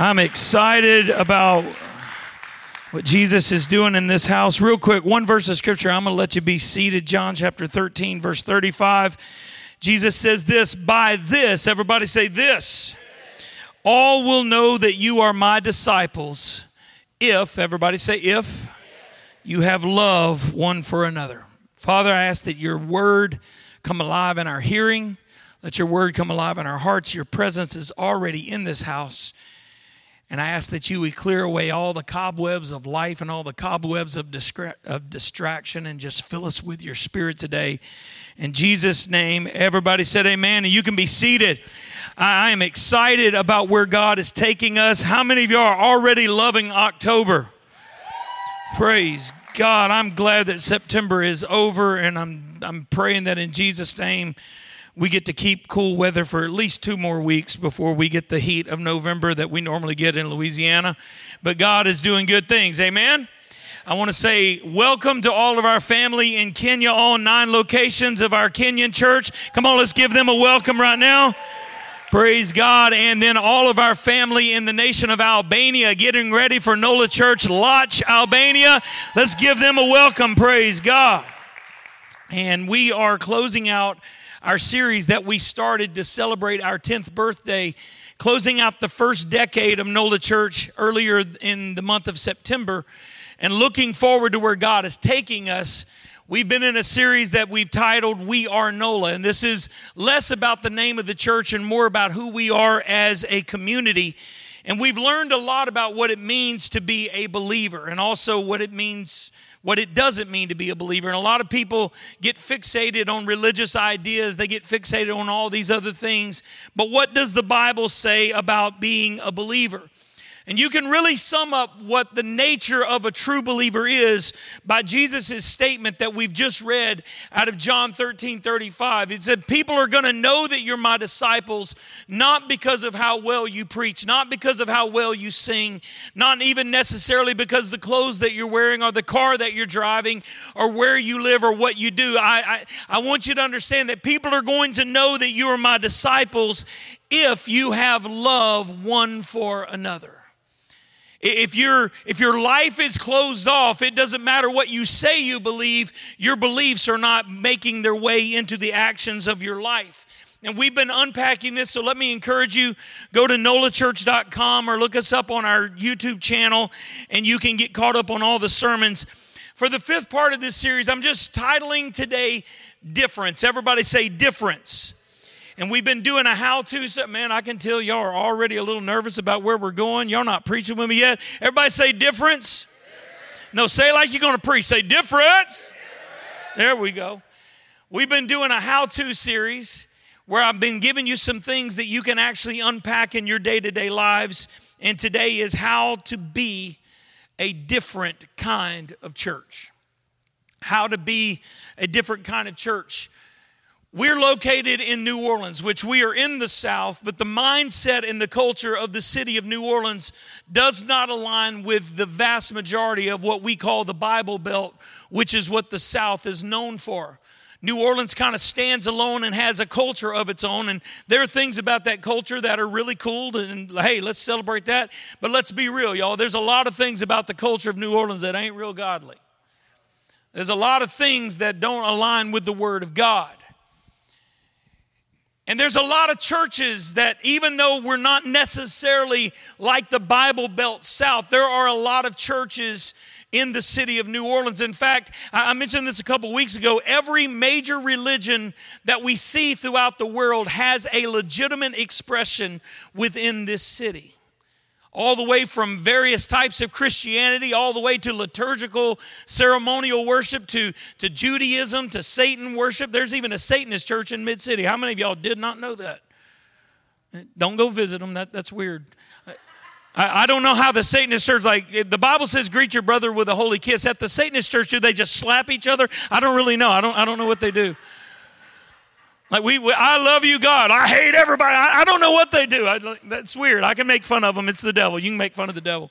I'm excited about what Jesus is doing in this house. Real quick, one verse of scripture. I'm going to let you be seated. John chapter 13, verse 35. Jesus says this By this, everybody say this, all will know that you are my disciples if, everybody say if, you have love one for another. Father, I ask that your word come alive in our hearing. Let your word come alive in our hearts. Your presence is already in this house. And I ask that you would clear away all the cobwebs of life and all the cobwebs of, distra- of distraction and just fill us with your spirit today. In Jesus' name, everybody said amen. And you can be seated. I am excited about where God is taking us. How many of you are already loving October? Praise God. I'm glad that September is over, and I'm, I'm praying that in Jesus' name we get to keep cool weather for at least two more weeks before we get the heat of November that we normally get in Louisiana. But God is doing good things. Amen. I want to say welcome to all of our family in Kenya, all nine locations of our Kenyan church. Come on, let's give them a welcome right now. Praise God. And then all of our family in the nation of Albania getting ready for NOLA Church Lodge, Albania. Let's give them a welcome. Praise God. And we are closing out our series that we started to celebrate our 10th birthday, closing out the first decade of NOLA Church earlier in the month of September, and looking forward to where God is taking us. We've been in a series that we've titled We Are NOLA, and this is less about the name of the church and more about who we are as a community. And we've learned a lot about what it means to be a believer and also what it means what it doesn't mean to be a believer. And a lot of people get fixated on religious ideas, they get fixated on all these other things. But what does the Bible say about being a believer? And you can really sum up what the nature of a true believer is by Jesus' statement that we've just read out of John 13 35. It said, People are going to know that you're my disciples, not because of how well you preach, not because of how well you sing, not even necessarily because the clothes that you're wearing or the car that you're driving or where you live or what you do. I, I, I want you to understand that people are going to know that you are my disciples if you have love one for another. If, your if your life is closed off, it doesn't matter what you say you believe, your beliefs are not making their way into the actions of your life. And we've been unpacking this, so let me encourage you go to nolachurch.com or look us up on our YouTube channel, and you can get caught up on all the sermons. For the fifth part of this series, I'm just titling today Difference. Everybody say difference. And we've been doing a how to. So, man, I can tell y'all are already a little nervous about where we're going. Y'all not preaching with me yet. Everybody say difference. No, say like you're going to preach. Say difference. There we go. We've been doing a how to series where I've been giving you some things that you can actually unpack in your day to day lives. And today is how to be a different kind of church. How to be a different kind of church. We're located in New Orleans, which we are in the South, but the mindset and the culture of the city of New Orleans does not align with the vast majority of what we call the Bible Belt, which is what the South is known for. New Orleans kind of stands alone and has a culture of its own. And there are things about that culture that are really cool. And hey, let's celebrate that. But let's be real, y'all. There's a lot of things about the culture of New Orleans that ain't real godly. There's a lot of things that don't align with the Word of God. And there's a lot of churches that, even though we're not necessarily like the Bible Belt South, there are a lot of churches in the city of New Orleans. In fact, I mentioned this a couple weeks ago. Every major religion that we see throughout the world has a legitimate expression within this city all the way from various types of Christianity, all the way to liturgical ceremonial worship, to, to Judaism, to Satan worship. There's even a Satanist church in Mid City. How many of y'all did not know that? Don't go visit them, that, that's weird. I, I don't know how the Satanist church, like the Bible says, greet your brother with a holy kiss. At the Satanist church, do they just slap each other? I don't really know. I don't, I don't know what they do. Like we, we, I love you, God. I hate everybody. I, I don't know what they do. I, that's weird. I can make fun of them. It's the devil. You can make fun of the devil.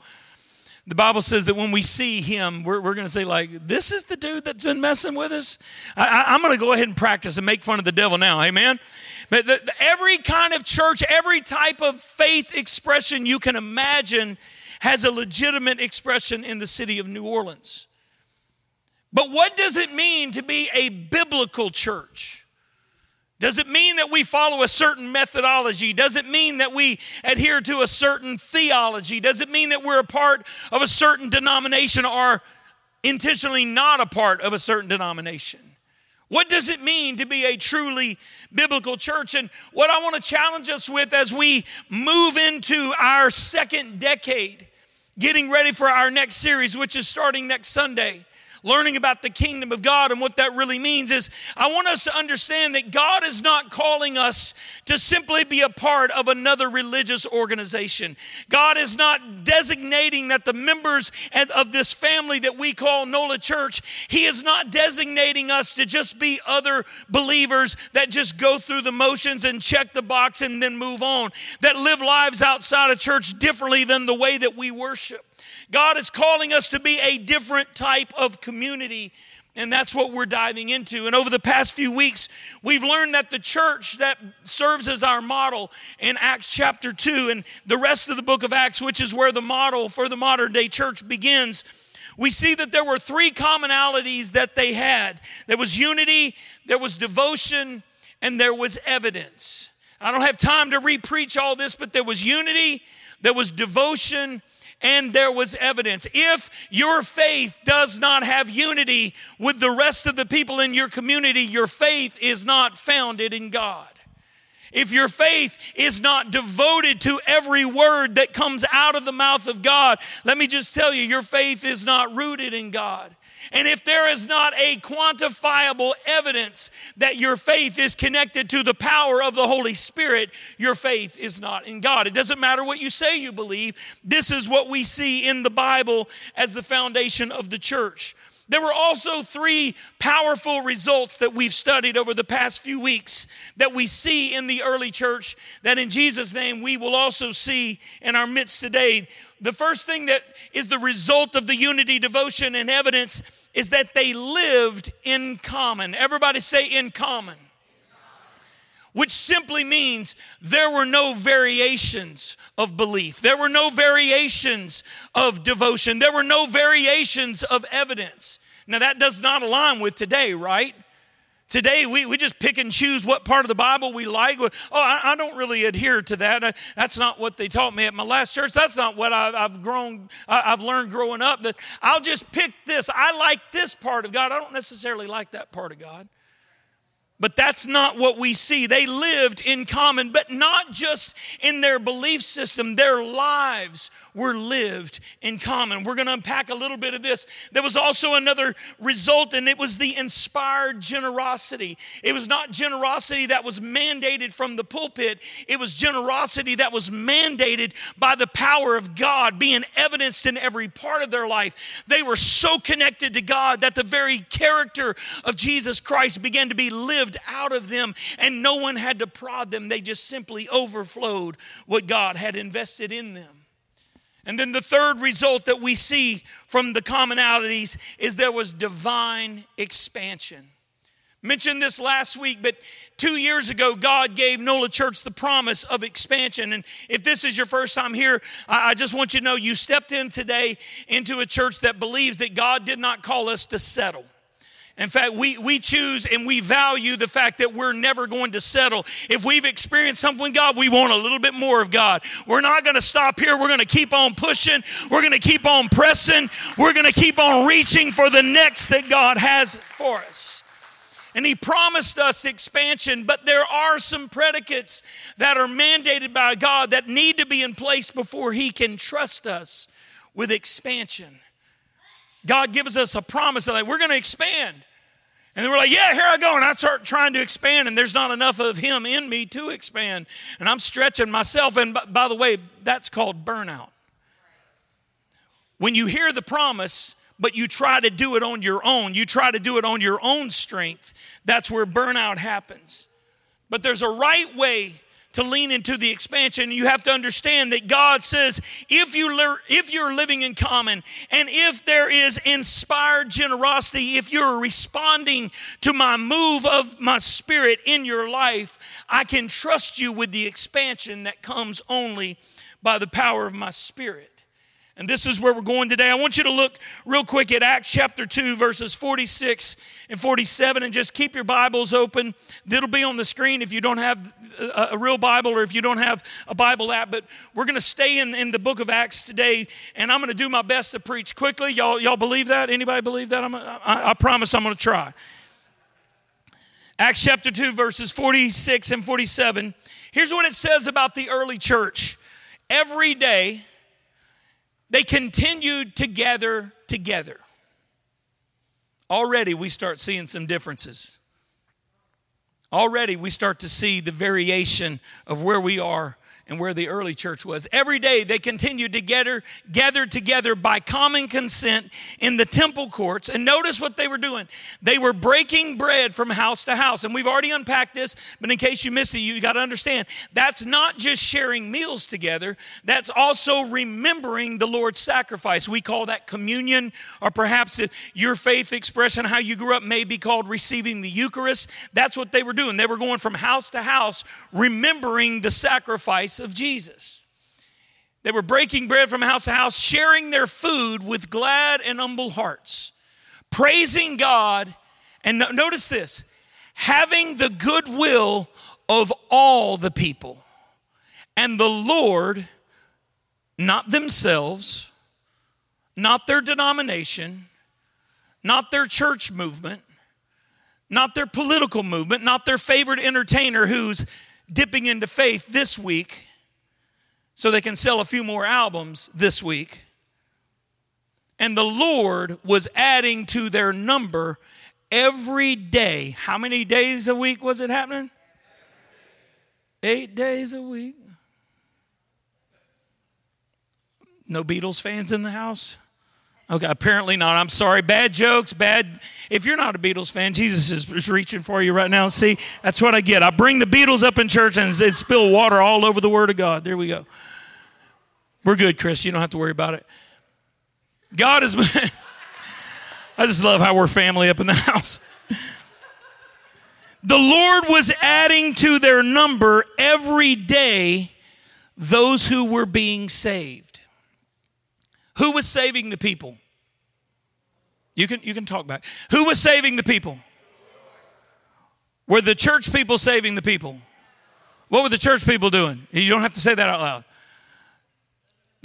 The Bible says that when we see him, we're, we're going to say like, "This is the dude that's been messing with us." I, am going to go ahead and practice and make fun of the devil now. Amen. But the, the, every kind of church, every type of faith expression you can imagine has a legitimate expression in the city of New Orleans. But what does it mean to be a biblical church? Does it mean that we follow a certain methodology? Does it mean that we adhere to a certain theology? Does it mean that we're a part of a certain denomination or intentionally not a part of a certain denomination? What does it mean to be a truly biblical church? And what I want to challenge us with as we move into our second decade, getting ready for our next series, which is starting next Sunday, learning about the kingdom of God and what that really means is I want us to understand that God is not calling us to simply be a part of another religious organization. God is not designating that the members of this family that we call NOLA Church, He is not designating us to just be other believers that just go through the motions and check the box and then move on, that live lives outside of church differently than the way that we worship. God is calling us to be a different type of community. And that's what we're diving into. And over the past few weeks, we've learned that the church that serves as our model in Acts chapter 2 and the rest of the book of Acts, which is where the model for the modern day church begins, we see that there were three commonalities that they had there was unity, there was devotion, and there was evidence. I don't have time to re-preach all this, but there was unity, there was devotion, and there was evidence. If your faith does not have unity with the rest of the people in your community, your faith is not founded in God. If your faith is not devoted to every word that comes out of the mouth of God, let me just tell you, your faith is not rooted in God. And if there is not a quantifiable evidence that your faith is connected to the power of the Holy Spirit, your faith is not in God. It doesn't matter what you say you believe. This is what we see in the Bible as the foundation of the church. There were also three powerful results that we've studied over the past few weeks that we see in the early church that in Jesus' name we will also see in our midst today. The first thing that is the result of the unity, devotion, and evidence is that they lived in common. Everybody say in common. Which simply means there were no variations of belief. There were no variations of devotion. There were no variations of evidence. Now, that does not align with today, right? Today, we, we just pick and choose what part of the Bible we like. Oh, I, I don't really adhere to that. Uh, that's not what they taught me at my last church. That's not what I, have grown, I, I've learned growing up. That I'll just pick this. I like this part of God. I don't necessarily like that part of God. But that's not what we see. They lived in common, but not just in their belief system, their lives were lived in common. We're going to unpack a little bit of this. There was also another result, and it was the inspired generosity. It was not generosity that was mandated from the pulpit, it was generosity that was mandated by the power of God, being evidenced in every part of their life. They were so connected to God that the very character of Jesus Christ began to be lived out of them, and no one had to prod them. They just simply overflowed what God had invested in them. And then the third result that we see from the commonalities is there was divine expansion. Mentioned this last week, but two years ago, God gave NOLA Church the promise of expansion. And if this is your first time here, I just want you to know you stepped in today into a church that believes that God did not call us to settle. In fact, we, we choose and we value the fact that we're never going to settle. If we've experienced something with God, we want a little bit more of God. We're not going to stop here. We're going to keep on pushing. We're going to keep on pressing. We're going to keep on reaching for the next that God has for us. And He promised us expansion, but there are some predicates that are mandated by God that need to be in place before He can trust us with expansion. God gives us a promise that we're going to expand. And then we're like, yeah, here I go. And I start trying to expand, and there's not enough of Him in me to expand. And I'm stretching myself. And by the way, that's called burnout. When you hear the promise, but you try to do it on your own, you try to do it on your own strength, that's where burnout happens. But there's a right way to lean into the expansion. You have to understand that God says if you if you're living in common and if there is inspired generosity, if you're responding to my move of my spirit in your life, I can trust you with the expansion that comes only by the power of my spirit. And this is where we're going today. I want you to look real quick at Acts chapter 2, verses 46 and 47, and just keep your Bibles open. It'll be on the screen if you don't have a, a real Bible or if you don't have a Bible app. But we're going to stay in, in the book of Acts today, and I'm going to do my best to preach quickly. Y'all, y'all believe that? Anybody believe that? I'm, I, I promise I'm going to try. Acts chapter 2, verses 46 and 47. Here's what it says about the early church. Every day, they continued to gather together. Already we start seeing some differences. Already we start to see the variation of where we are and where the early church was. Every day they continued to gather, gather together by common consent in the temple courts. And notice what they were doing. They were breaking bread from house to house. And we've already unpacked this, but in case you missed it, you got to understand that's not just sharing meals together, that's also remembering the Lord's sacrifice. We call that communion, or perhaps your faith expression, how you grew up, may be called receiving the Eucharist. That's what they were doing. They were going from house to house, remembering the sacrifice of Jesus. They were breaking bread from house to house, sharing their food with glad and humble hearts, praising God. And notice this having the goodwill of all the people. And the Lord, not themselves, not their denomination, not their church movement, not their political movement, not their favorite entertainer who's dipping into faith this week, so they can sell a few more albums this week. And the Lord was adding to their number every day. How many days a week was it happening? Eight days a week. No Beatles fans in the house? Okay, apparently not. I'm sorry. Bad jokes, bad. If you're not a Beatles fan, Jesus is reaching for you right now. See, that's what I get. I bring the Beatles up in church and spill water all over the Word of God. There we go. We're good, Chris. You don't have to worry about it. God is. I just love how we're family up in the house. The Lord was adding to their number every day those who were being saved. Who was saving the people? You can, you can talk back. Who was saving the people? Were the church people saving the people? What were the church people doing? You don't have to say that out loud.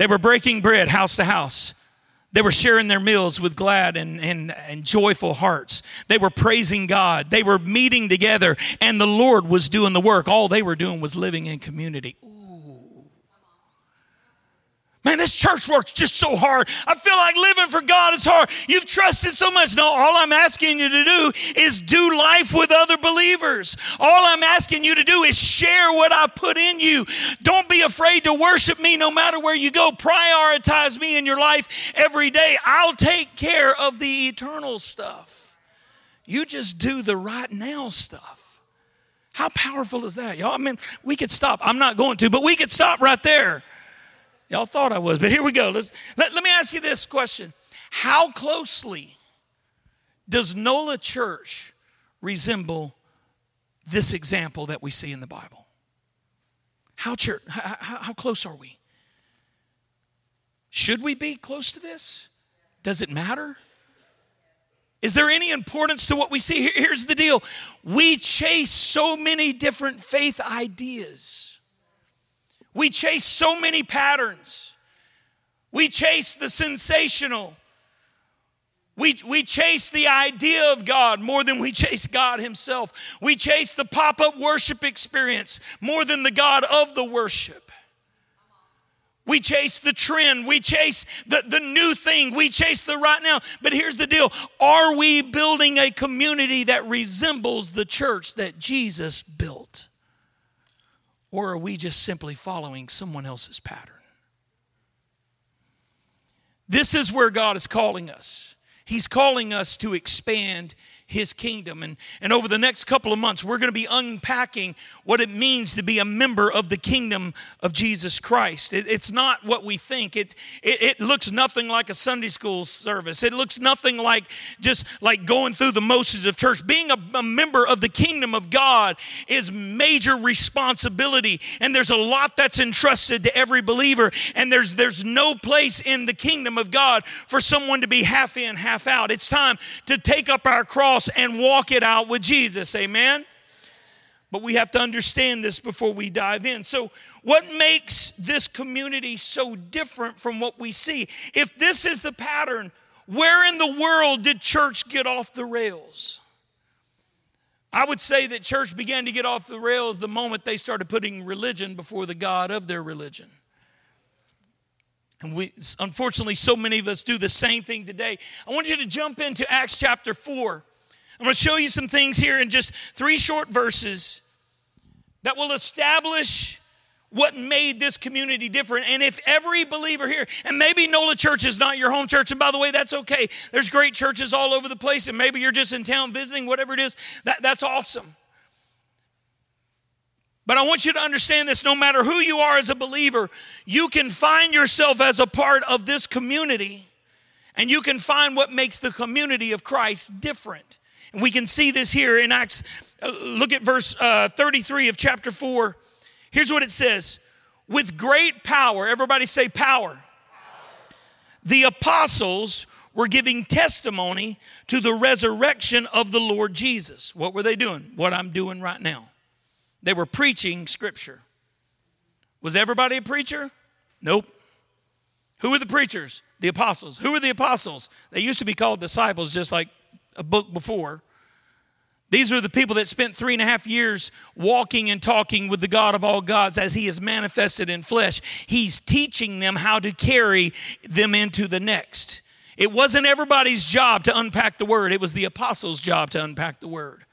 They were breaking bread house to house. They were sharing their meals with glad and, and, and joyful hearts. They were praising God. They were meeting together, and the Lord was doing the work. All they were doing was living in community. Man, this church work's just so hard. I feel like living for God is hard. You've trusted so much. No, all I'm asking you to do is do life with other believers. All I'm asking you to do is share what I put in you. Don't be afraid to worship me no matter where you go. Prioritize me in your life every day. I'll take care of the eternal stuff. You just do the right now stuff. How powerful is that, y'all? I mean, we could stop. I'm not going to, but we could stop right there. Y'all thought I was, but here we go. Let's, let, let me ask you this question How closely does NOLA Church resemble this example that we see in the Bible? How, church, how, how close are we? Should we be close to this? Does it matter? Is there any importance to what we see? Here's the deal we chase so many different faith ideas. We chase so many patterns. We chase the sensational. We, we chase the idea of God more than we chase God Himself. We chase the pop up worship experience more than the God of the worship. We chase the trend. We chase the, the new thing. We chase the right now. But here's the deal Are we building a community that resembles the church that Jesus built? Or are we just simply following someone else's pattern? This is where God is calling us. He's calling us to expand his kingdom. And, and over the next couple of months, we're going to be unpacking what it means to be a member of the kingdom of Jesus Christ. It, it's not what we think. It, it, it looks nothing like a Sunday school service. It looks nothing like just like going through the motions of church. Being a, a member of the kingdom of God is major responsibility. And there's a lot that's entrusted to every believer. And there's, there's no place in the kingdom of God for someone to be half in, half out. It's time to take up our cross cross and walk it out with Jesus. Amen? But we have to understand this before we dive in. So, what makes this community so different from what we see? If this is the pattern, where in the world did church get off the rails? I would say that church began to get off the rails the moment they started putting religion before the God of their religion. And we, unfortunately, so many of us do the same thing today. I want you to jump into Acts chapter 4. I'm going to show you some things here in just three short verses that will establish what made this community different. And if every believer here, and maybe NOLA Church is not your home church, and by the way, that's okay. There's great churches all over the place, and maybe you're just in town visiting, whatever it is, that, that's awesome. But I want you to understand this no matter who you are as a believer, you can find yourself as a part of this community, and you can find what makes the community of Christ different. And we can see this here in Acts. Uh, look at verse uh, 33 of chapter 4. Here's what it says With great power, everybody say power. power. The apostles were giving testimony to the resurrection of the Lord Jesus. What were they doing? What I'm doing right now. They were preaching scripture. Was everybody a preacher? Nope. Who were the preachers? The apostles. Who were the apostles? They used to be called disciples, just like a book before. These are the people that spent three and a half years walking and talking with the God of all gods as He is manifested in flesh. He's teaching them how to carry them into the next. It wasn't everybody's job to unpack the word, it was the apostles' job to unpack the word.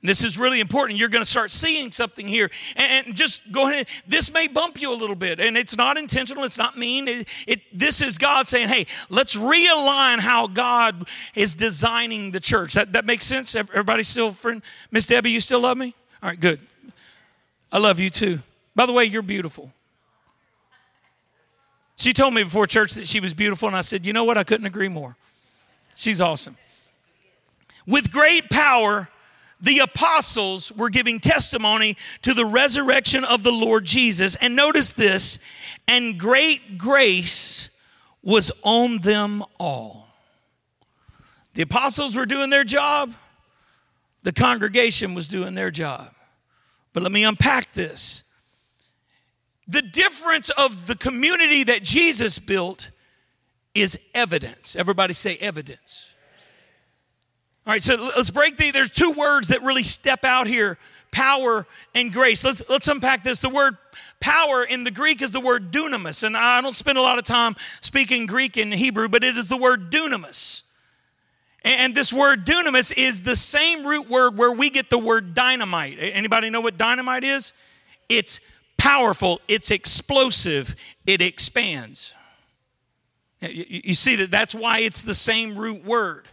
This is really important. You're going to start seeing something here. And, just go ahead. This may bump you a little bit. And it's not intentional, it's not mean. It, it, this is God saying, hey, let's realign how God is designing the church. That, that makes sense? Everybody still, friend? Miss Debbie, you still love me? All right, good. I love you too. By the way, you're beautiful. She told me before church that she was beautiful, and I said, you know what? I couldn't agree more. She's awesome. With great power, the apostles were giving testimony to the resurrection of the Lord Jesus. And notice this, and great grace was on them all. The apostles were doing their job, the congregation was doing their job. But let me unpack this. The difference of the community that Jesus built is evidence. Everybody say evidence. All right, so let's break the, there's two words that really step out here power and grace. Let's, let's unpack this. The word power in the Greek is the word dunamis. And I don't spend a lot of time speaking Greek and Hebrew, but it is the word dunamis. And this word dunamis is the same root word where we get the word dynamite. Anybody know what dynamite is? It's powerful, it's explosive, it expands. You see that that's why it's the same root word.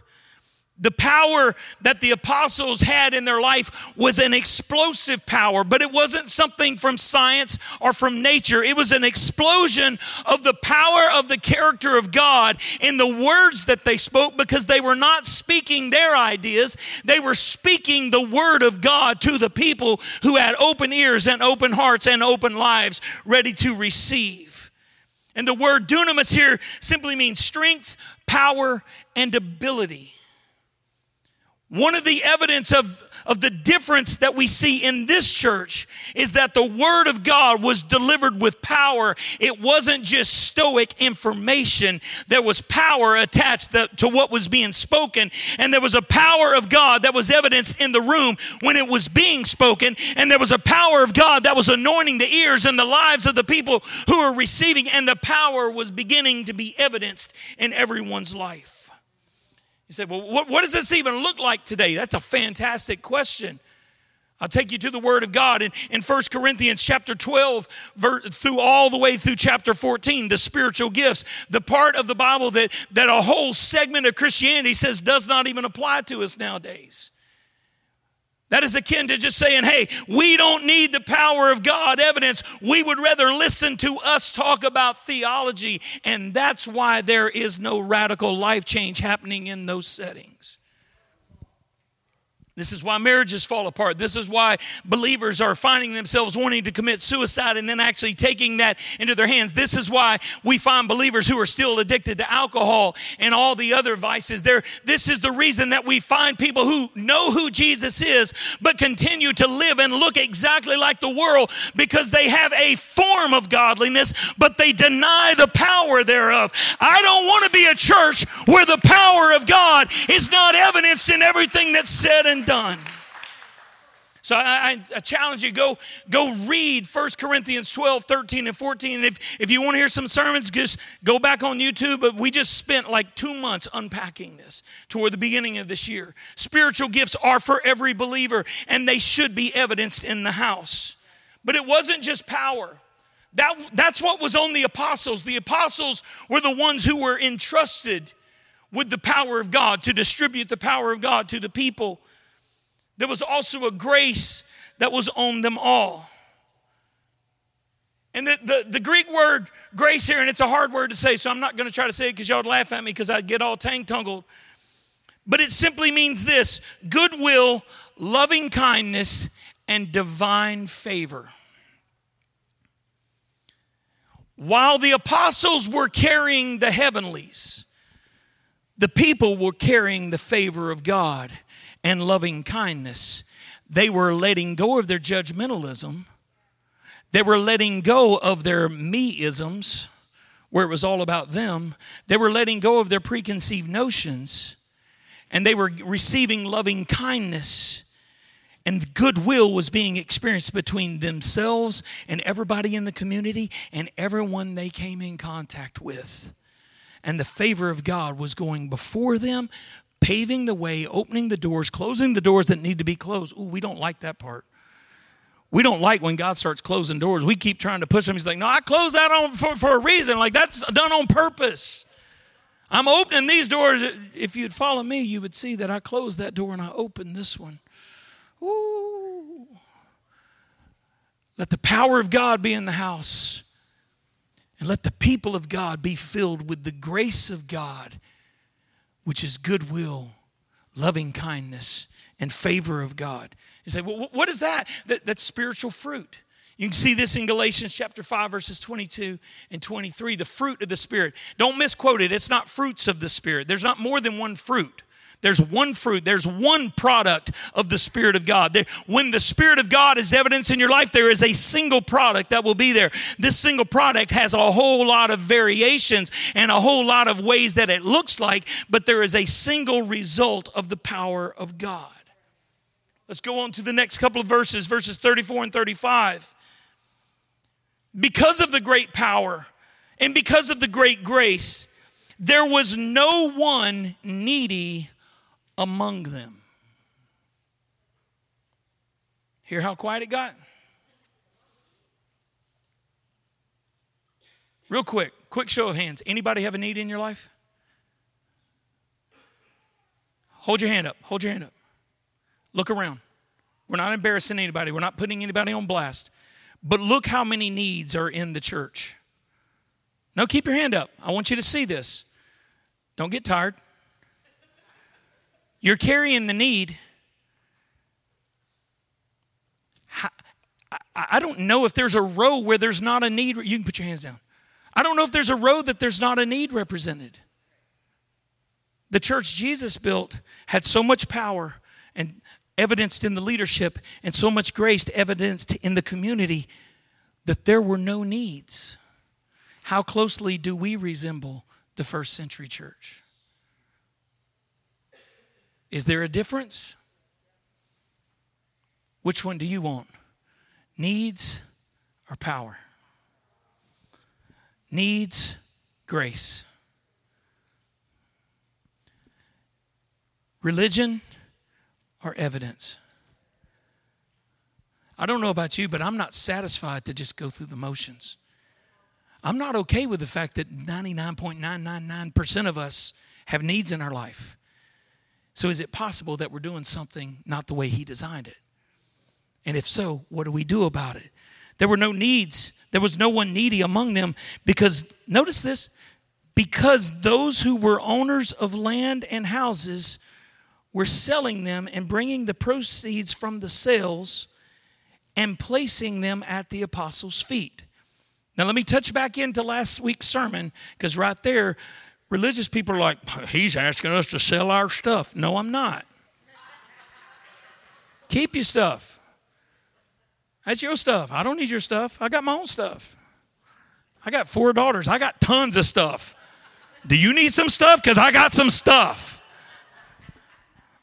The power that the apostles had in their life was an explosive power, but it wasn't something from science or from nature. It was an explosion of the power of the character of God in the words that they spoke because they were not speaking their ideas. They were speaking the word of God to the people who had open ears and open hearts and open lives ready to receive. And the word dunamis here simply means strength, power, and ability. One of the evidence of, of the difference that we see in this church is that the Word of God was delivered with power. It wasn't just stoic information, there was power attached to what was being spoken, and there was a power of God that was evidenced in the room when it was being spoken, and there was a power of God that was anointing the ears and the lives of the people who were receiving, and the power was beginning to be evidenced in everyone's life. You say, well, what, what does this even look like today? That's a fantastic question. I'll take you to the Word of God in, in 1 Corinthians chapter 12, ver, through all the way through chapter 14, the spiritual gifts, the part of the Bible that, that a whole segment of Christianity says does not even apply to us nowadays. That is akin to just saying, hey, we don't need the power of God evidence. We would rather listen to us talk about theology. And that's why there is no radical life change happening in those settings. This is why marriages fall apart. This is why believers are finding themselves wanting to commit suicide and then actually taking that into their hands. This is why we find believers who are still addicted to alcohol and all the other vices. There, this is the reason that we find people who know who Jesus is, but continue to live and look exactly like the world because they have a form of godliness, but they deny the power thereof. I don't want to be a church where the power of God is not evidenced in everything that's said and done. So I, I, challenge you, go, go read 1 Corinthians 12, 13, and 14. And if, if you want to hear some sermons, just go back on YouTube. But we just spent like two months unpacking this toward the beginning of this year. Spiritual gifts are for every believer, and they should be evidenced in the house. But it wasn't just power. That, that's what was on the apostles. The apostles were the ones who were entrusted with the power of God to distribute the power of God to the people there was also a grace that was on them all. And the, the, the, Greek word grace here, and it's a hard word to say, so I'm not going to try to say it because y'all would laugh at me because I'd get all tang tangled. But it simply means this goodwill, loving kindness, and divine favor. While the apostles were carrying the heavenlies, the people were carrying the favor of God and loving kindness. They were letting go of their judgmentalism. They were letting go of their me-isms, where it was all about them. They were letting go of their preconceived notions, and they were receiving loving kindness. And goodwill was being experienced between themselves and everybody in the community and everyone they came in contact with. And the favor of God was going before them, paving the way, opening the doors, closing the doors that need to be closed. Ooh, we don't like that part. We don't like when God starts closing doors. We keep trying to push him. He's like, no, I close that on for, for a reason. Like that's done on purpose. I'm opening these doors. If you'd follow me, you would see that I closed that door and I opened this one. Ooh. Let the power of God be in the house. And let the people of God be filled with the grace of God which is goodwill, loving kindness, and favor of God. You say, well, what is that? that? That's spiritual fruit. You can see this in Galatians chapter 5, verses 22 and 23. The fruit of the Spirit. Don't misquote it. It's not fruits of the Spirit. There's not more than one fruit. There's one fruit, there's one product of the Spirit of God. There, when the Spirit of God is evidence in your life, there is a single product that will be there. This single product has a whole lot of variations and a whole lot of ways that it looks like, but there is a single result of the power of God. Let's go on to the next couple of verses, verses 34 and 35. Because of the great power and because of the great grace, there was no one needy among them. Hear how quiet it got? Real quick, quick show of hands. Anybody have a need in your life? Hold your hand up. Hold your hand up. Look around. We're not embarrassing anybody. We're not putting anybody on blast. But look how many needs are in the church. No, keep your hand up. I want you to see this. Don't get tired. You're carrying the need. I don't know if there's a row where there's not a need. You can put your hands down. I don't know if there's a row that there's not a need represented. The church Jesus built had so much power and evidenced in the leadership and so much grace evidenced in the community that there were no needs. How closely do we resemble the first century church? Is there a difference? Which one do you want? Needs or power? Needs, grace. Religion or evidence? I don't know about you, but I'm not satisfied to just go through the motions. I'm not okay with the fact that 99.999% of us have needs in our life. So, is it possible that we're doing something not the way He designed it? And if so, what do we do about it? There were no needs. There was no one needy among them because, notice this, because those who were owners of land and houses were selling them and bringing the proceeds from the sales and placing them at the apostles' feet. Now, let me touch back into last week's sermon because right there, religious people are like, he's asking us to sell our stuff. No, I'm not. Keep your stuff. That's your stuff. I don't need your stuff. I got my own stuff. I got four daughters. I got tons of stuff. Do you need some stuff? Because I got some stuff.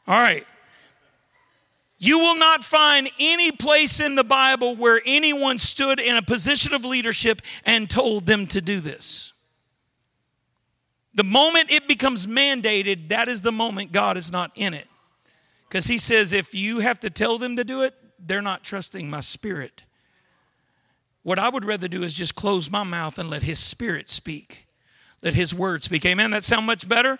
All right. You will not find any place in the Bible where anyone stood in a position of leadership and told them to do this. The moment it becomes mandated, that is the moment God is not in it. Because He says, if you have to tell them to do it, they're not trusting my spirit. What I would rather do is just close my mouth and let His Spirit speak. Let His Word speak. Amen. That sound much better?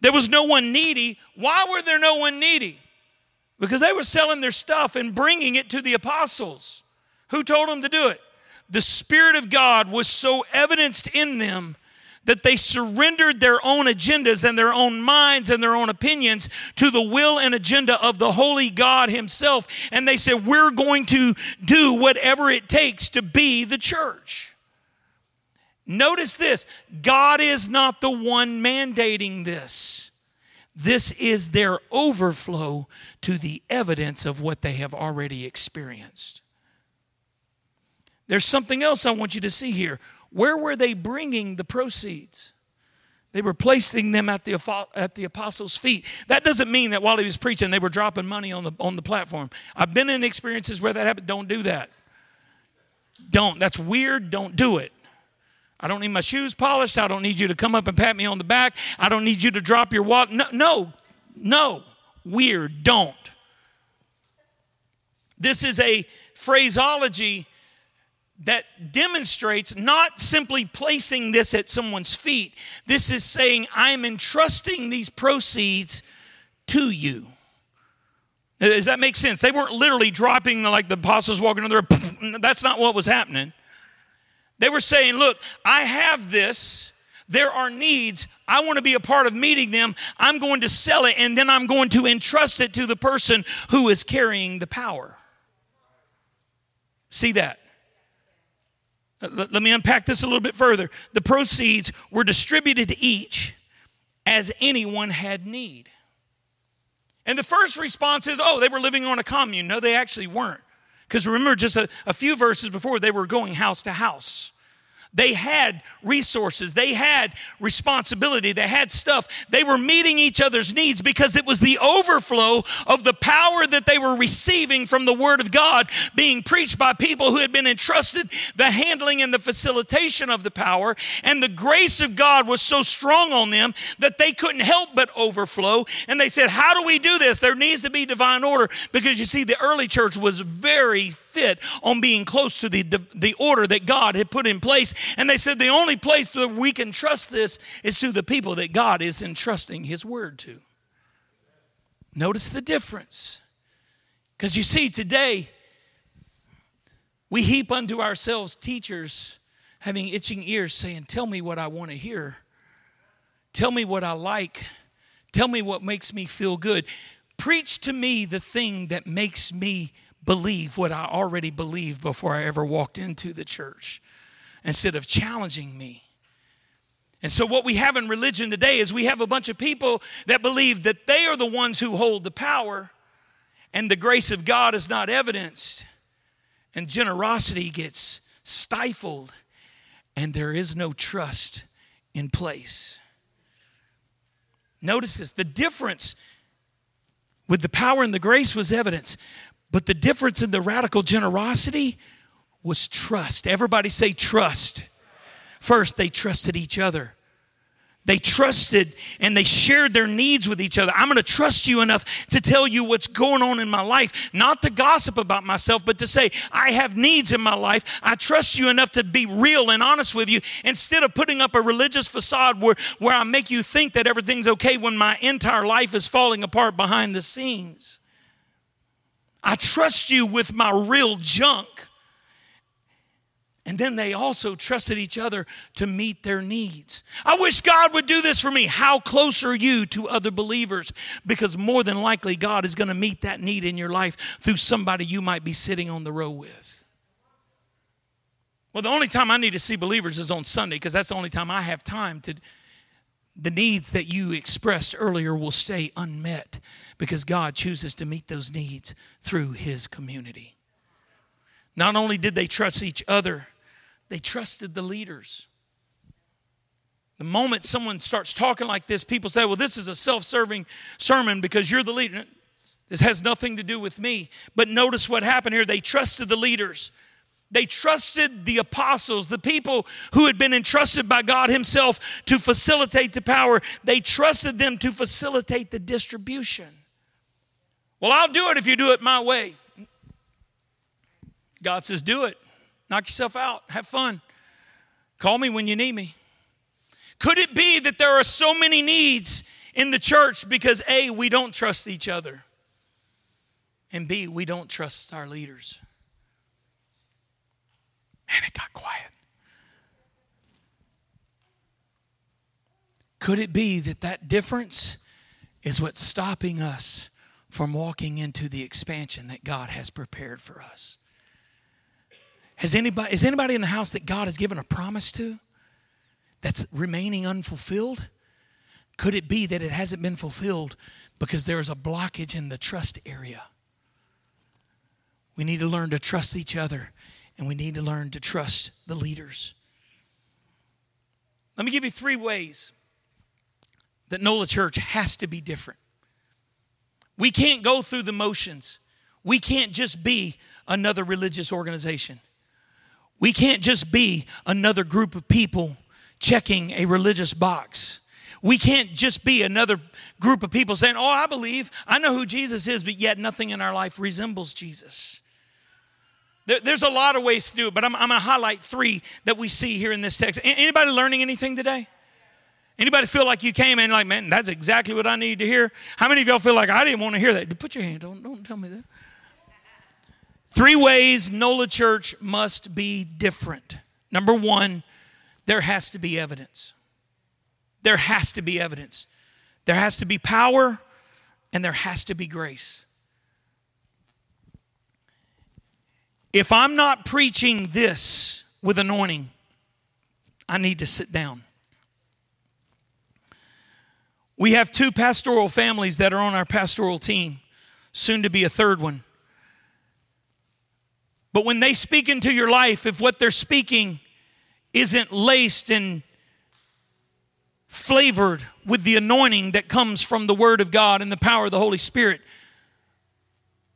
There was no one needy. Why were there no one needy? Because they were selling their stuff and bringing it to the apostles. Who told them to do it? The Spirit of God was so evidenced in them that they surrendered their own agendas and their own minds and their own opinions to the will and agenda of the Holy God Himself. And they said, We're going to do whatever it takes to be the church. Notice this God is not the one mandating this. This is their overflow to the evidence of what they have already experienced. There's something else I want you to see here. Where were they bringing the proceeds? They were placing them at the, at the apostles' feet. That doesn't mean that while he was preaching, they were dropping money on the, on the platform. I've been in experiences where that happened. Don't do that. Don't. That's weird. Don't do it. I don't need my shoes polished. I don't need you to come up and pat me on the back. I don't need you to drop your wallet. No, no, no. Weird. Don't. This is a phraseology that demonstrates not simply placing this at someone's feet. This is saying, I'm entrusting these proceeds to you. Does that make sense? They weren't literally dropping the, like the apostles walking on there. That's not what was happening. They were saying, Look, I have this. There are needs. I want to be a part of meeting them. I'm going to sell it and then I'm going to entrust it to the person who is carrying the power. See that? Uh, let me unpack this a little bit further. The proceeds were distributed to each as anyone had need. And the first response is, oh, they were living on a commune. No, they actually weren't. Because remember, just a, a, few verses before, they were going house to house. They had resources, they had responsibility, they had stuff. They were meeting each other's needs because it was the overflow of the power that they were receiving from the Word of God being preached by people who had been entrusted the handling and the facilitation of the power. And the grace of God was so strong on them that they couldn't help but overflow. And they said, How do we do this? There needs to be divine order because you see, the early church was very fit on being close to the, the, the order that God had put in place. And they said the only place that we can trust this is to the people that God is entrusting His word to. Notice the difference. Because you see, today, we heap unto ourselves teachers having itching ears saying, Tell me what I want to hear. Tell me what I like. Tell me what makes me feel good. Preach to me the thing that makes me believe what I already believed before I ever walked into the church instead of challenging me. And so, what we have in religion today is we have a bunch of people that believe that they are the ones who hold the power, and the grace of God is not evidenced, and generosity gets stifled, and there is no trust in place. Notice this the difference with the power and the grace was evidence. But the difference in the radical generosity was trust. Everybody say trust. First, they trusted each other. they trusted and they shared their needs with each other. I'm going to trust you enough to tell you what's going on in my life, not to gossip about myself, but to say, I have needs in my life. I trust you enough to be real and honest with you instead of putting up a religious facade where, where I make you think that everything's okay when my entire life is falling apart behind the scenes. I trust you with my real junk. And then they also trusted each other to meet their needs. I wish God would do this for me. How close are you to other believers? Because more than likely, God is going to meet that need in your life through somebody you might be sitting on the row with. Well, the only time I need to see believers is on Sunday because that's the only time I have time to. The needs that you expressed earlier will stay unmet because God chooses to meet those needs through His community. Not only did they trust each other, they trusted the leaders. The moment someone starts talking like this, people say, well, this is a self serving sermon because you're the leader. This has nothing to do with me. But notice what happened here. They trusted the leaders. They trusted the apostles, the people who had been entrusted by God Himself to facilitate the power. They trusted them to facilitate the distribution. Well, I'll do it if you do it my way. God says, do it. Knock yourself out. Have fun. Call me when you need me. Could it be that there are so many needs in the church because A, we don't trust each other, and B, we don't trust our leaders? Man, it got quiet. Could it be that that difference is what's stopping us from walking into the expansion that God has prepared for us? Has anybody, is anybody in the house that God has given a promise to that's remaining unfulfilled? Could it be that it hasn't been fulfilled because there's a blockage in the trust area? We need to learn to trust each other and we need to learn to trust the leaders. Let me give you three ways that NOLA Church has to be different. We can't go through the motions. We can't just be another religious organization. We can't just be another group of people checking a religious box. We can't just be another group of people saying, Oh, I believe, I know who Jesus is, but yet nothing in our life resembles Jesus. There, there's a lot of ways to do it, but I'm, I'm going to highlight three that we see here in this text. Anybody learning anything today? Anybody feel like you came in like, man, that's exactly what I need to hear? How many of y'all feel like I didn't want to hear that? Put your hand on, don't tell me that. Three ways NOLA Church must be different. Number one, there has to be evidence. There has to be evidence. There has to be power and there has to be grace. If I'm not preaching this with anointing, I need to sit down. We have two pastoral families that are on our pastoral team, soon to be a third one. But when they speak into your life, if what they're speaking isn't laced and flavored with the anointing that comes from the Word of God and the power of the Holy Spirit,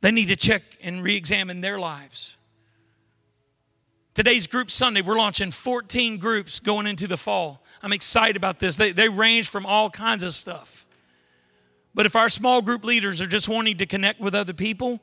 they need to check and re examine their lives. Today's Group Sunday, we're launching 14 groups going into the fall. I'm excited about this. They, they range from all kinds of stuff. But if our small group leaders are just wanting to connect with other people,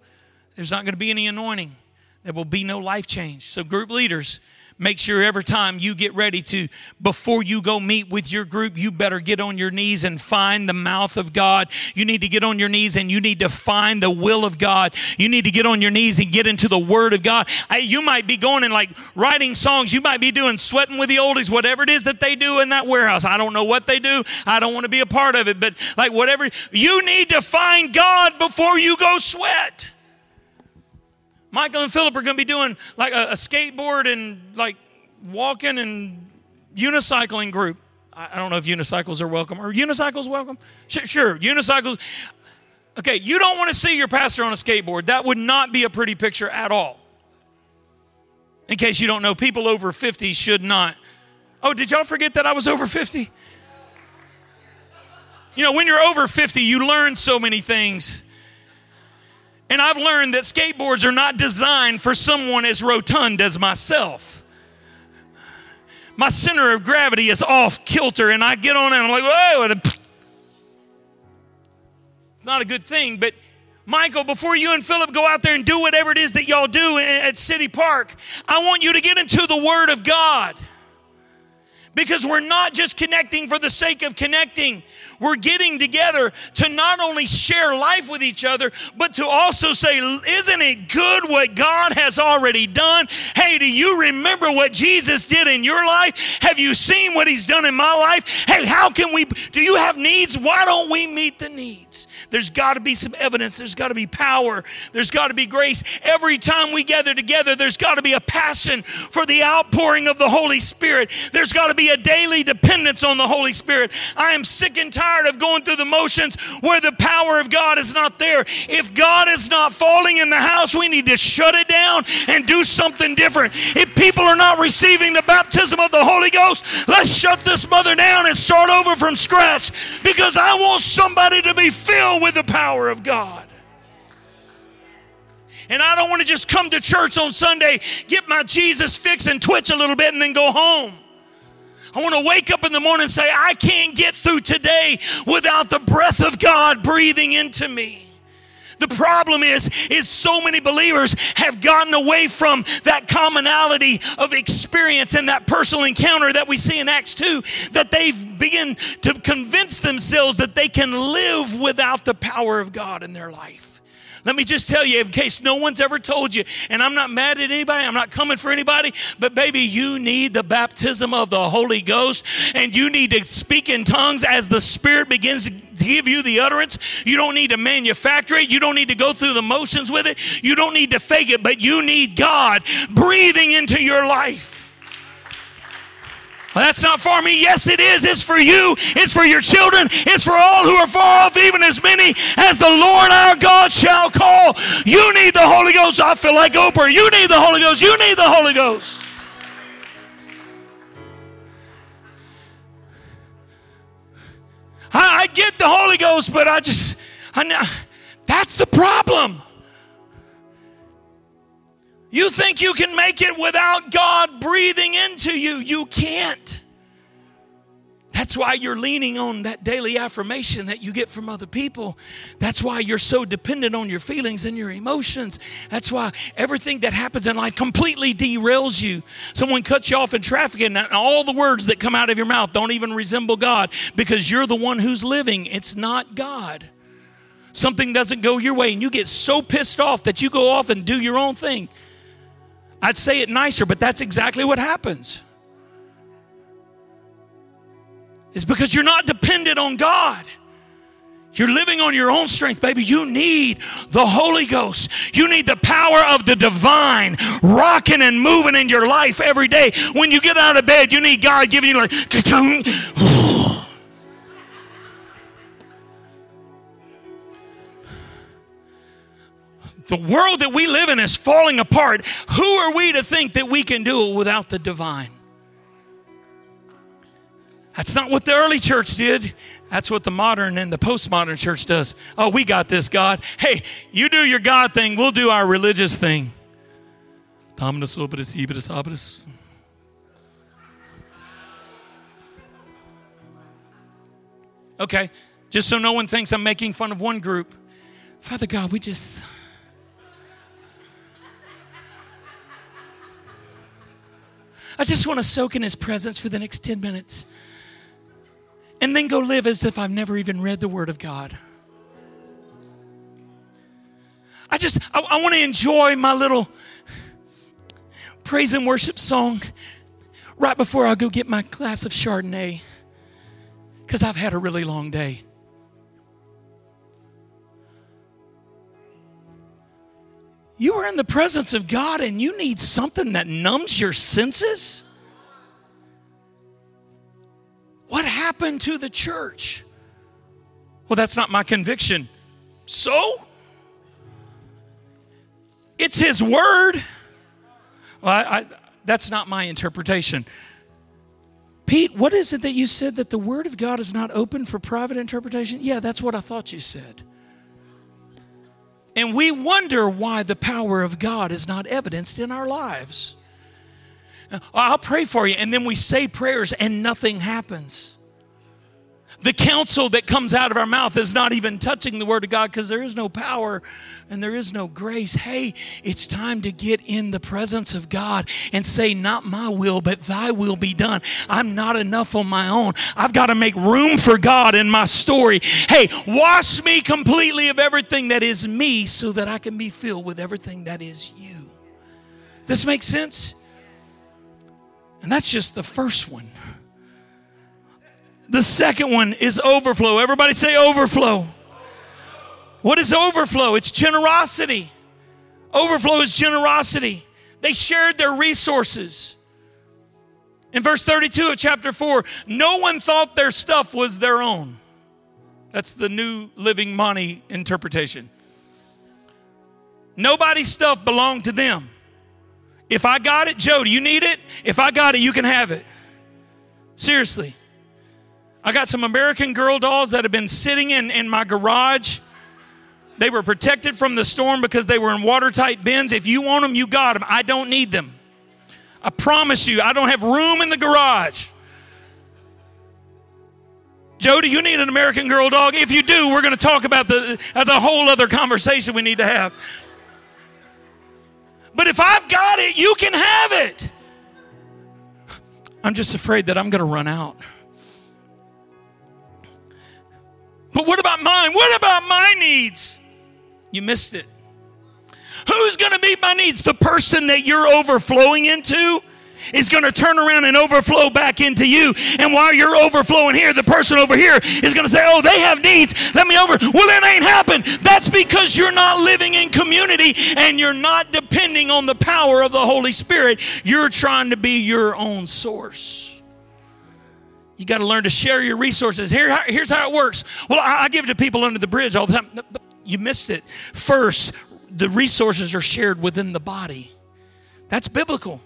there's not going to be any anointing there will be no life change. So, group leaders, make sure every time you get ready to, before you go meet with your group, you better get on your knees and find the mouth of God. You need to get on your knees and you need to find the will of God. You need to get on your knees and get into the Word of God. You might be going and like writing songs. You might be doing sweating with the oldies, whatever it is that they do in that warehouse. I don't know what they do. I don't want to be a part of it, but like whatever, you need to find God before you go sweat. Michael and Philip are going to be doing like a, a skateboard and like walking and unicycling group. I, I don't know if unicycles are welcome. Are unicycles welcome? Sure, sure, unicycles. Okay, you don't want to see your pastor on a skateboard. That would not be a pretty picture at all. In case you don't know, people over 50 should not. Oh, did y'all forget that I was over 50? You know, when you're over 50, you learn so many things and I've learned that skateboards are not designed for someone as rotund as myself. my center of gravity is off kilter and I get on it and I'm like, whoa, it's not a good thing, but Michael, before you and Philip go out there and do whatever it is that y'all do at City Park, I want you to get into the Word of God. Because we're not just connecting for the sake of connecting. We're getting together to not only share life with each other, but to also say, Isn't it good what God has already done? Hey, do you remember what Jesus did in your life? Have you seen what He's done in my life? Hey, how can we? Do you have needs? Why don't we meet the needs? There's got to be some evidence. There's got to be power. There's got to be grace. Every time we gather together, there's got to be a passion for the outpouring of the Holy Spirit. There's got to be a daily dependence on the Holy Spirit. I am sick and tired of going through the motions where the power of God is not there. If God is not falling in the house, we need to shut it down and do something different. If people are not receiving the baptism of the Holy Ghost, let's shut this mother down and start over from scratch because I want somebody to be filled with the power of God. And I don't want to just come to church on Sunday, get my Jesus fix and twitch a little bit and then go home. I want to wake up in the morning and say, I can't get through today without the breath of God breathing into me. The problem is, is so many believers have gotten away from that commonality of experience and that personal encounter that we see in Acts 2 that they've begun to convince themselves that they can live without the power of God in their life. Let me just tell you, in case no one's ever told you, and I'm not mad at anybody, I'm not coming for anybody, but baby, you need the baptism of the Holy Ghost, and you need to speak in tongues as the Spirit begins to give you the utterance. You don't need to manufacture it, you don't need to go through the motions with it, you don't need to fake it, but you need God breathing into your life. Well, that's not for me. Yes, it is. It's for you. It's for your children. It's for all who are far off, even as many as the Lord our God shall call. You need the Holy Ghost. I feel like Oprah. You need the Holy Ghost. You need the Holy Ghost. I, I get the Holy Ghost, but I just, I, know, that's the problem. You think you can make it without God breathing into you. You can't. That's why you're leaning on that daily affirmation that you get from other people. That's why you're so dependent on your feelings and your emotions. That's why everything that happens in life completely derails you. Someone cuts you off in traffic, and all the words that come out of your mouth don't even resemble God because you're the one who's living. It's not God. Something doesn't go your way, and you get so pissed off that you go off and do your own thing. I'd say it nicer, but that's exactly what happens. It's because you're not dependent on God. You're living on your own strength, baby. You need the Holy Ghost. You need the power of the divine rocking and moving in your life every day. When you get out of bed, you need God giving you like, The world that we live in is falling apart. Who are we to think that we can do it without the divine? That's not what the early church did. That's what the modern and the postmodern church does. Oh, we got this, God. Hey, you do your God thing, we'll do our religious thing. Dominus obitus ibitus obitus. Okay, just so no one thinks I'm making fun of one group. Father God, we just I just want to soak in his presence for the next 10 minutes and then go live as if I've never even read the Word of God. I just, I, I want to enjoy my little praise and worship song right before I go get my glass of Chardonnay because I've had a really long day. You are in the presence of God and you need something that numbs your senses? What happened to the church? Well, that's not my conviction. So? It's His Word. Well, I, I, that's not my interpretation. Pete, what is it that you said that the Word of God is not open for private interpretation? Yeah, that's what I thought you said. And we wonder why the power of God is not evidenced in our lives. I'll pray for you. And then we say prayers and nothing happens. The counsel that comes out of our mouth is not even touching the Word of God because there is no power and there is no grace. Hey, it's time to get in the presence of God and say, Not my will, but thy will be done. I'm not enough on my own. I've got to make room for God in my story. Hey, wash me completely of everything that is me so that I can be filled with everything that is you. Does this make sense? And that's just the first one. The second one is overflow. Everybody say overflow. What is overflow? It's generosity. Overflow is generosity. They shared their resources. In verse 32 of chapter 4, no one thought their stuff was their own. That's the new living money interpretation. Nobody's stuff belonged to them. If I got it, Joe, do you need it? If I got it, you can have it. Seriously. I got some American Girl dolls that have been sitting in, in my garage. They were protected from the storm because they were in watertight bins. If you want them, you got them. I don't need them. I promise you, I don't have room in the garage. Joe, do you need an American Girl dog? If you do, we're going to talk about the. That's a whole other conversation we need to have. But if I've got it, you can have it. I'm just afraid that I'm going to run out. But what about mine? What about my needs? You missed it. Who's going to meet my needs? The person that you're overflowing into is going to turn around and overflow back into you. And while you're overflowing here, the person over here is going to say, Oh, they have needs. Let me over. Well, it ain't happened. That's because you're not living in community and you're not depending on the power of the Holy Spirit. You're trying to be your own source. You got to learn to share your resources. Here, here's how it works. Well, I, I give to people under the bridge all the time. You missed it. First, the resources are shared within the body. That's biblical.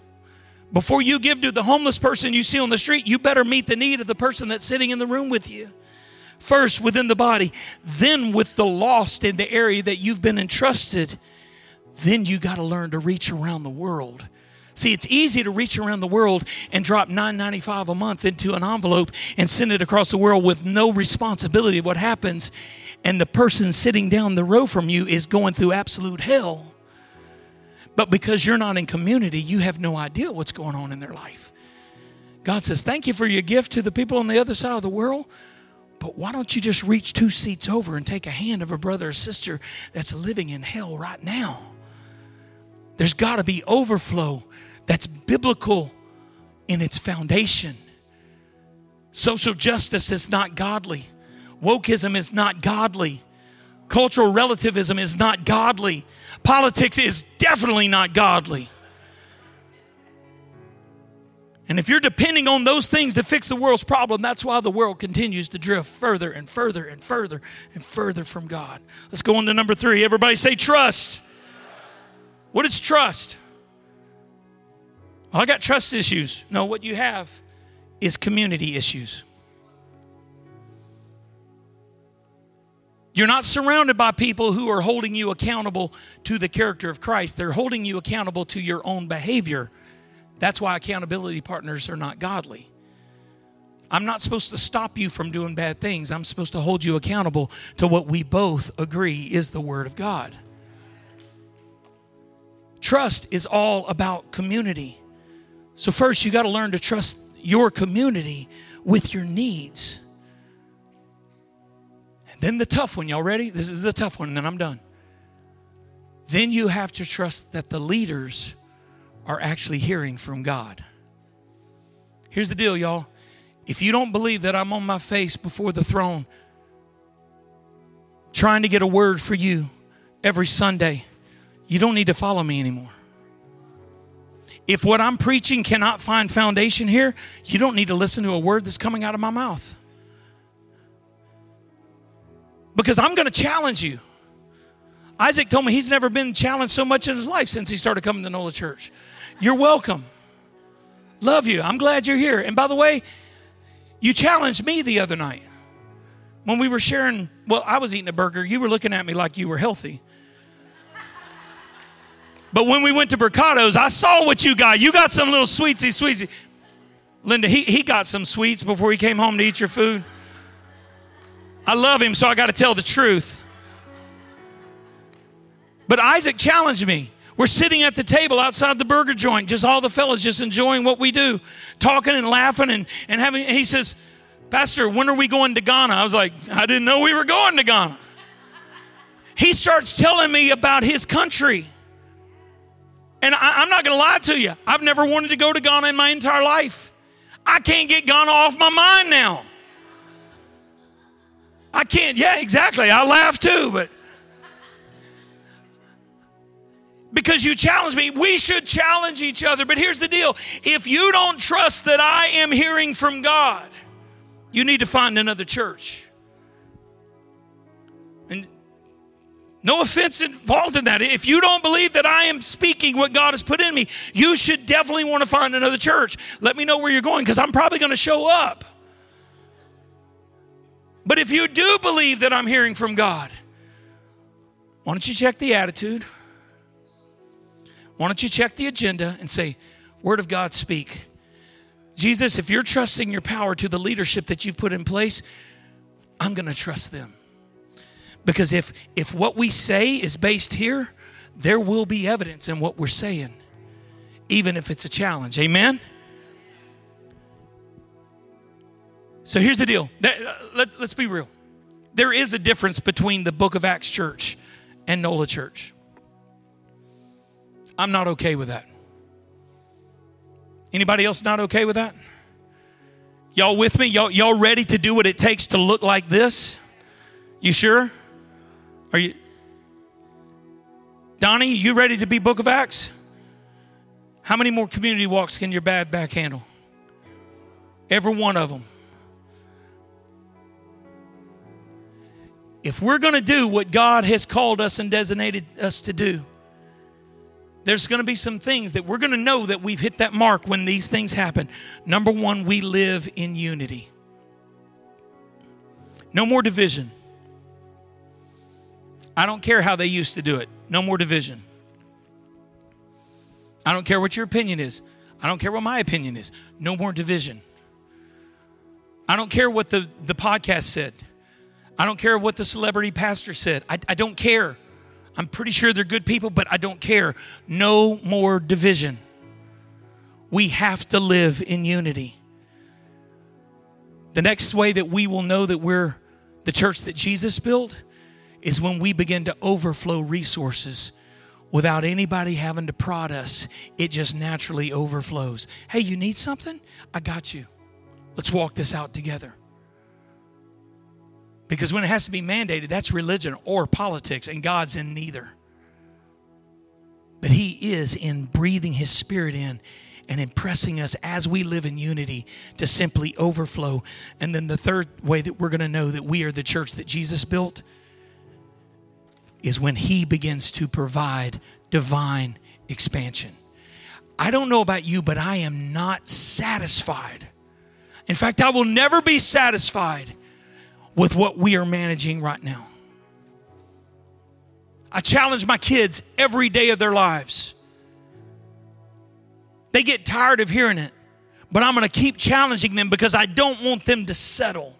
Before you give to the homeless person you see on the street, you better meet the need of the person that's sitting in the room with you. First, within the body, then with the lost in the area that you've been entrusted. Then you got to learn to reach around the world See, it's easy to reach around the world and drop $9.95 a month into an envelope and send it across the world with no responsibility of what happens. And the person sitting down the row from you is going through absolute hell. But because you're not in community, you have no idea what's going on in their life. God says, Thank you for your gift to the people on the other side of the world. But why don't you just reach two seats over and take a hand of a brother or sister that's living in hell right now? There's got to be overflow that's biblical in its foundation. Social justice is not godly. Wokeism is not godly. Cultural relativism is not godly. Politics is definitely not godly. And if you're depending on those things to fix the world's problem, that's why the world continues to drift further and further and further and further from God. Let's go on to number three. Everybody say trust. What is trust? Well, I got trust issues. No, what you have is community issues. You're not surrounded by people who are holding you accountable to the character of Christ. They're holding you accountable to your own behavior. That's why accountability partners are not godly. I'm not supposed to stop you from doing bad things. I'm supposed to hold you accountable to what we both agree is the Word of God. Trust is all about community. So, first, you got to learn to trust your community with your needs. Then the tough one, y'all ready? This is the tough one, and then I'm done. Then you have to trust that the leaders are actually hearing from God. Here's the deal, y'all. If you don't believe that I'm on my face before the throne, trying to get a word for you every Sunday, you don't need to follow me anymore. If what I'm preaching cannot find foundation here, you don't need to listen to a word that's coming out of my mouth. Because I'm going to challenge you. Isaac told me he's never been challenged so much in his life since he started coming to NOLA Church. You're welcome. Love you. I'm glad you're here. And by the way, you challenged me the other night when we were sharing. Well, I was eating a burger. You were looking at me like you were healthy. But when we went to Mercados, I saw what you got. You got some little sweetsy, sweetsy. Linda, he, he got some sweets before he came home to eat your food. I love him, so I got to tell the truth. But Isaac challenged me. We're sitting at the table outside the burger joint, just all the fellas just enjoying what we do, talking and laughing and, and having. And he says, Pastor, when are we going to Ghana? I was like, I didn't know we were going to Ghana. He starts telling me about his country. And I, am not going to lie to you, I've never wanted to go to Ghana in my entire life. I can't get Ghana off my mind now. I can't, yeah, exactly. I laugh too, but because you challenge me. We should challenge each other. But here's the deal if you don't trust that I am hearing from God, you need to find another church. And no offense involved in that. If you don't believe that I am speaking what God has put in me, you should definitely want to find another church. Let me know where you're going because I'm probably going to show up. But if you do believe that I'm hearing from God, why don't you check the attitude? Why don't you check the agenda and say, Word of God, speak. Jesus, if you're trusting your power to the leadership that you've put in place, I'm going to trust them. Because if, if what we say is based here, there will be evidence in what we're saying, even if it's a challenge. Amen? So here's the deal. Uh, let, us be real. There is a difference between the book of Acts church and NOLA church. I'm not okay with that. Anybody else not okay with that? Y'all with me? Y'all, y'all ready to do what it takes to look like this? You sure? Are you? Donnie, you ready to be Book of Acts? How many more community walks can your bad back handle? Every one of them. If we're going to do what God has called us and designated us to do, there's going to be some things that we're going to know that we've hit that mark when these things happen. Number one, we live in unity. No more division. I don't care how they used to do it. No more division. I don't care what your opinion is. I don't care what my opinion is. No more division. I don't care what the, the podcast said. I don't care what the celebrity pastor said. I, I don't care. I'm pretty sure they're good people, but I don't care. No more division. We have to live in unity. The next way that we will know that we're the church that Jesus built is when we begin to overflow resources without anybody having to prod us. It just naturally overflows. Hey, you need something? I got you. Let's walk this out together. Because when it has to be mandated, that's religion or politics, and God's in neither. But He is in breathing His Spirit in and impressing us as we live in unity to simply overflow. And then the third way that we're going to know that we are the church that Jesus built is when He begins to provide divine expansion. I don't know about you, but I am not satisfied. In fact, I will never be satisfied with what we are managing right now. I challenge my kids every day of their lives. They get tired of hearing it, but I'm going to keep challenging them because I don't want them to settle.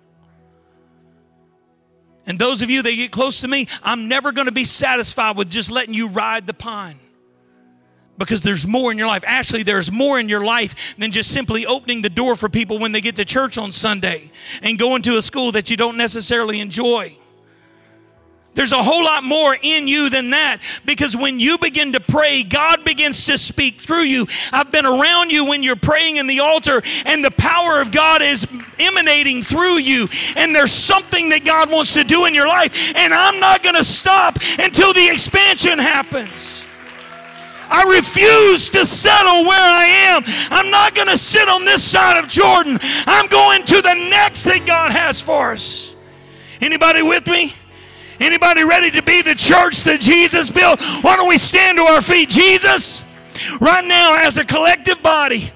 And those of you that get close to me, I'm never going to be satisfied with just letting you ride the pine because there's more in your life. Actually, there's more in your life than just simply opening the door for people when they get to church on Sunday and going to a school that you don't necessarily enjoy. There's a whole lot more in you than that because when you begin to pray, God begins to speak through you. I've been around you when you're praying in the altar and the power of God is emanating through you. And there's something that God wants to do in your life. And I'm not going to stop until the expansion happens. I refuse to settle where I am. I'm not going to sit on this side of Jordan. I'm going to the next that God has for us. Anybody with me? Anybody ready to be the church that Jesus built? Why don't we stand to our feet? Jesus, right now, as a collective body,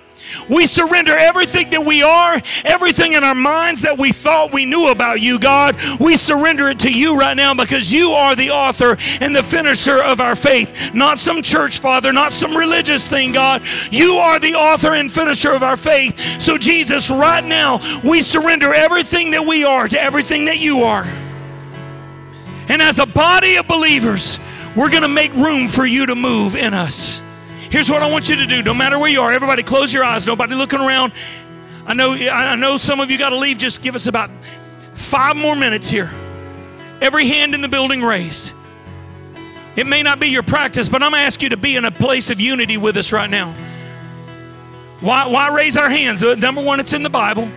We surrender everything that we are, everything in our minds that we thought we knew about you, God. We surrender it to you right now because you are the author and the finisher of our faith. Not some church father, not some religious thing, God. You are the author and finisher of our faith. So, Jesus, right now, we surrender everything that we are to everything that you are. And as a body of believers, we're going to make room for you to move in us. Here's what I want you to do. No matter where you are, everybody close your eyes. Nobody looking around. I know, I know some of you got to leave. Just give us about five more minutes here. Every hand in the building raised. It may not be your practice, but I'm going to ask you to be in a place of unity with us right now. Why, why raise our hands? Uh, number one, it's in the Bible.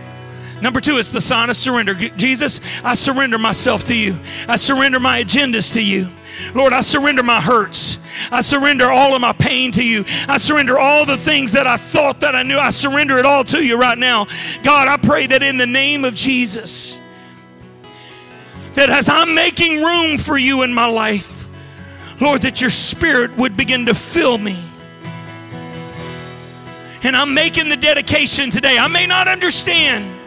Number two, it's the sign of surrender. Jesus, I surrender myself to you. I surrender my agendas to you. Lord, I surrender my hurts. I surrender all of my pain to you. I surrender all the things that I thought that I knew. I surrender it all to you right now. God, I pray that in the name of Jesus, that as I'm making room for you in my life, Lord, that your spirit would begin to fill me. And I'm making the dedication today. I may not understand.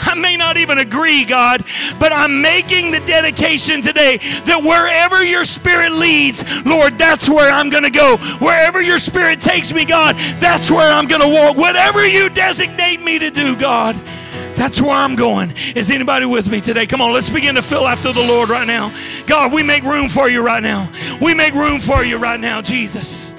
I may not even agree, God, but I'm making the dedication today that wherever your spirit leads, Lord, that's where I'm going to go. Wherever your spirit takes me, God, that's where I'm going to walk. Whatever you designate me to do, God, that's where I'm going. Is anybody with me today? Come on, let's begin to fill after the Lord right now. God, we make room for you right now. We make room for you right now, Jesus.